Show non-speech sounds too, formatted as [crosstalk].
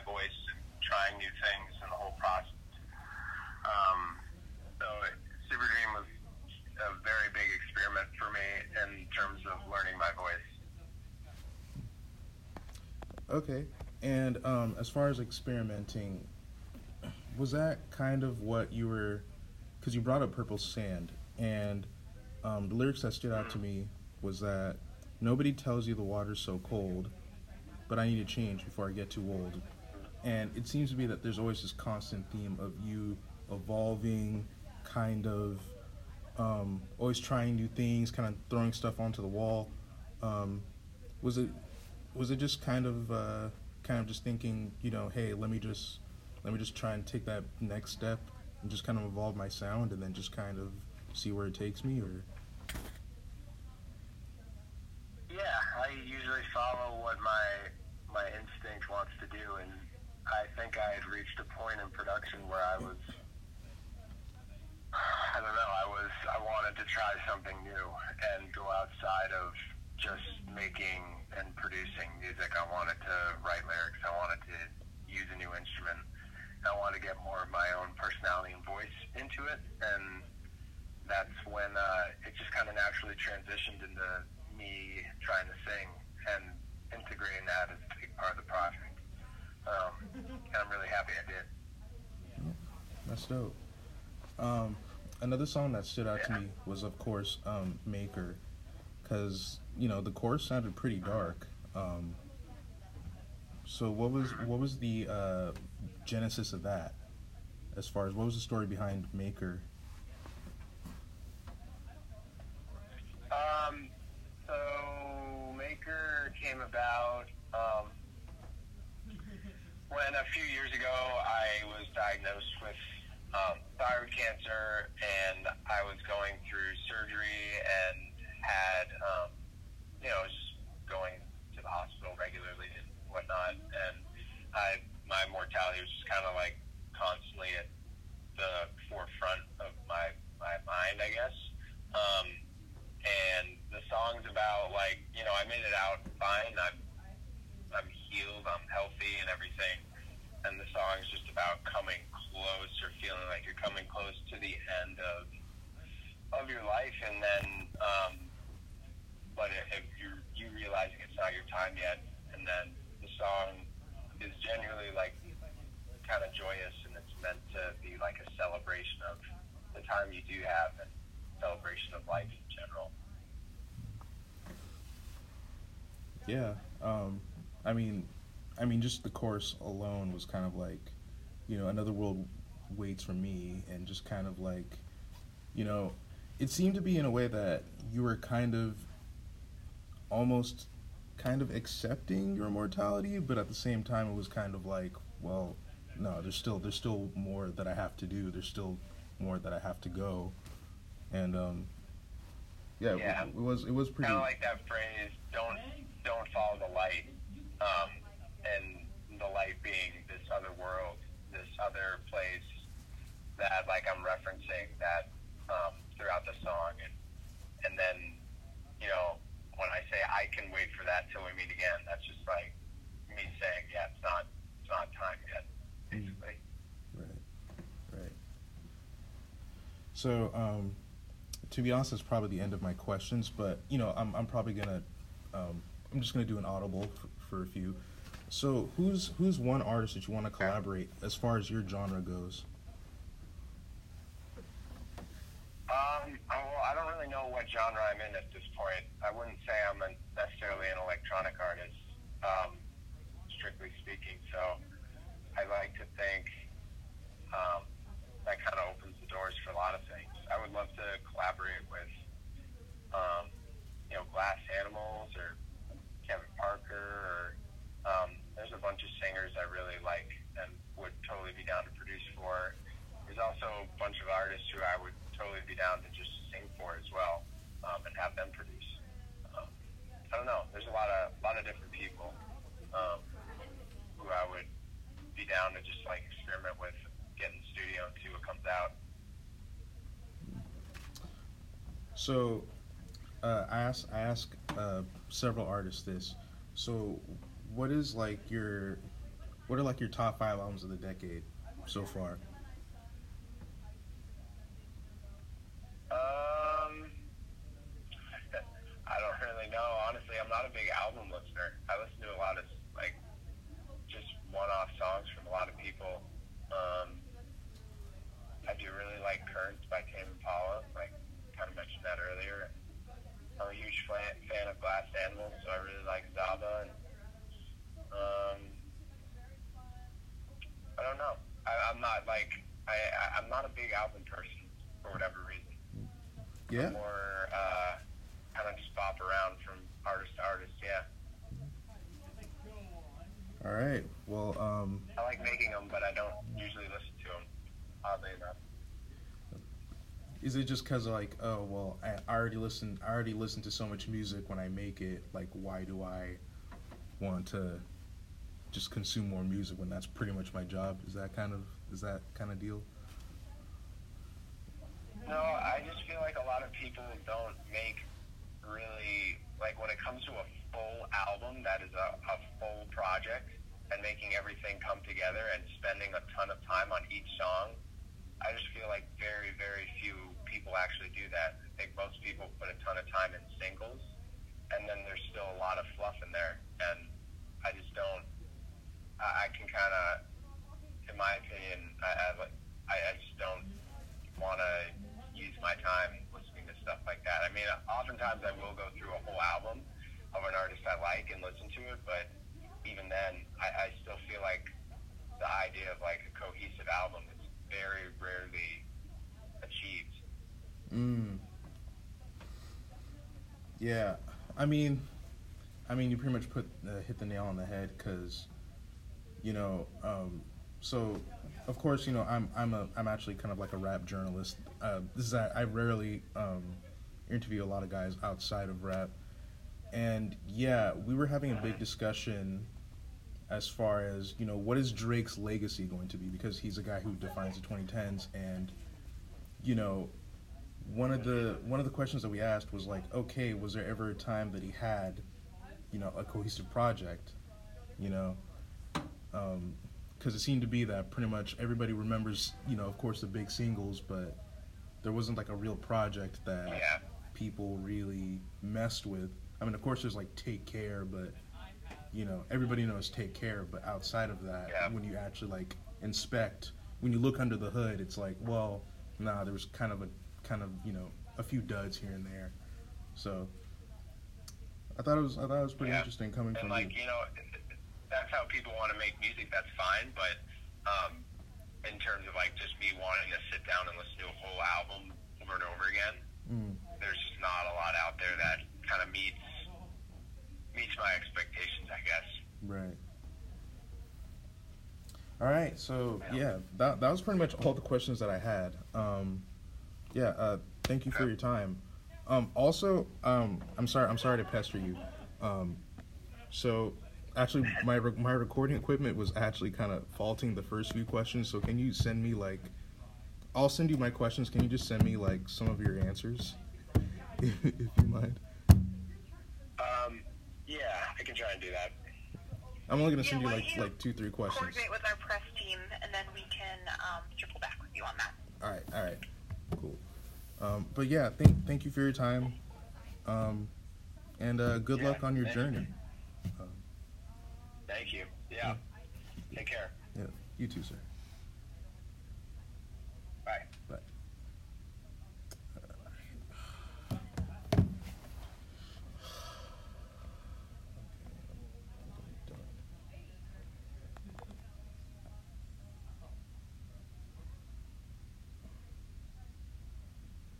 my voice and trying new things and the whole process. Um, so Super Dream was a very big experiment for me in terms of learning my voice. Okay, and um, as far as experimenting, was that kind of what you were? Because you brought up Purple Sand, and um, the lyrics that stood out to me was that nobody tells you the water's so cold, but I need to change before I get too old. And it seems to be that there's always this constant theme of you evolving, kind of um, always trying new things, kind of throwing stuff onto the wall. Um, was it was it just kind of uh, kind of just thinking, you know, hey, let me just let me just try and take that next step and just kind of evolve my sound and then just kind of see where it takes me, or Yeah, I usually follow what my my instinct wants to do, and I think I had reached a point in production where I was, I don't know, I was I wanted to try something new and go outside of just making and producing music. I wanted to write lyrics. I wanted to use a new instrument. I wanted to get more of my own personality and voice into it, and that's when uh, it just kind of naturally transitioned into me trying to sing and integrating that as a big part of the project. Um, and I'm really happy I did. that's dope. Um, another song that stood out to me was, of course, um, "Maker," because you know the chorus sounded pretty dark. Um, so what was what was the uh, genesis of that? As far as what was the story behind "Maker"? Um, so Maker came about um, when a few years ago I was diagnosed cancer, and I was going through surgery and had, um, you know, just going to the hospital regularly and whatnot, and I my mortality was just kind of like constantly at the forefront of my my mind, I guess. Um, and the song's about like you know I made it out fine. I'm I'm healed. I'm healthy and everything. And the song's just about coming close or feeling like you're coming close to the end of of your life, and then um, but if you're you realizing it's not your time yet, and then the song is genuinely like kind of joyous, and it's meant to be like a celebration of the time you do have and celebration of life in general. Yeah. Um, I mean, I mean, just the chorus alone was kind of like, you know, another world waits for me, and just kind of like, you know, it seemed to be in a way that you were kind of, almost, kind of accepting your mortality, but at the same time, it was kind of like, well, no, there's still there's still more that I have to do. There's still more that I have to go, and um, yeah, it- It, was it was pretty. kind of like that phrase don't don't follow the light um, and the light being this other world this other place that like i'm referencing that um, throughout the song and and then you know when i say i can wait for that till we meet again that's just like me saying yeah it's not it's not time yet basically Right, right. So, um, to be honest, it's probably the end of my questions. But you know, I'm I'm probably gonna, um, I'm just gonna do an audible for, for a few. So, who's who's one artist that you want to collaborate as far as your genre goes? Um, I- well, I don't really know what genre I'm in at this point. I wouldn't say I'm a, necessarily an electronic artist, um, strictly speaking. So I like to think um, that kind of opens the doors for a lot of things. I would love to collaborate with, um, you know, Glass Animals or Kevin Parker or um, there's a bunch of singers I really like and would totally be down to produce for. There's also a bunch of artists who I would totally be down to just sing for as well um, and have them produce. Um, I don't know. There's a lot of lot of different people um, who I would be down to just like experiment with, get in the studio and see what comes out. So, uh, I ask I ask uh, several artists this. So, what is like your what are like your top five albums of the decade so far? I don't really know. Honestly, I'm not a big album listener. I listen to a lot of like just one-off songs from a lot of people. Um, I do really like Currents by Tame Impala. Like kind of mentioned that earlier. I'm a huge fan, fan of Glass Animals, so I really like Zaba. And, um, I don't know. I, I'm not like I, I I'm not a big album person for whatever reason. Yeah. More uh, kind of just bop around from artist to artist. Yeah. All right. Well, um, I like making them, but I don't usually listen to them. Oddly enough. is it just because like, oh well, I already listen, I already listen to so much music when I make it. Like, why do I want to just consume more music when that's pretty much my job? Is that kind of is that kind of deal? No, I just feel like a lot of people don't make really like when it comes to a album that is a, a full project and making everything come together and spending a ton of time on each song. I just feel like very, very few people actually do that. I think most people put a ton of time in singles, and then there's still a lot of fluff in there. And I just don't. I, I can kind of, in my opinion, I, I, like- I I just don't want to use my time listening to stuff like that. I mean, oftentimes I will go through a whole album of an artist I like and listen to it, but even then, I, I still feel like the idea of like a cohesive album is very rarely achieved. Mm. Yeah, I mean, I mean, you pretty much put uh, hit the nail on the head because, you know, um, so of course, you know, I'm I'm a I'm actually kind of like a rap journalist. Uh, this is I, I rarely um, interview a lot of guys outside of rap, and yeah, we were having a big discussion as far as you know what is Drake's legacy going to be? Because he's a guy who defines the 2010s and you know one of the one of the questions that we asked was like okay was there ever a time that he had you know a cohesive project you know um, because it seemed to be that pretty much everybody remembers you know of course the big singles but there wasn't like a real project that Yeah. people really messed with i mean of course there's like take care but you know everybody knows take care but outside of that Yeah. when you actually like inspect when you look under the hood it's like well nah there was kind of a kind of you know a few duds here and there so i thought it was i thought it was pretty Yeah. interesting coming And from like you you know, that's how people want to make music. That's fine, but um, in terms of like just me wanting to sit down and listen to a whole album over and over again, Mm, there's just not a lot out there that kind of meets meets my expectations. I guess. right all right so yeah that, that was pretty much all the questions that i had um yeah uh thank you for your time. Um also um i'm sorry i'm sorry to pester you. Um so actually my re- my recording equipment was actually kind of faulting the first few questions so can you send me like i'll send you my questions. Can you just send me like some of your answers [laughs] if you mind? Um, yeah, I can try and do that. i'm only gonna send Yeah, you like you like two three questions. Coordinate with our press team, and then we can um, circle back with you on that. All right, all right, cool. Um, but yeah, thank thank you for your time, um, and uh, good Yeah, luck on your journey. Thank you. Yeah. Take care. Yeah, you too, sir.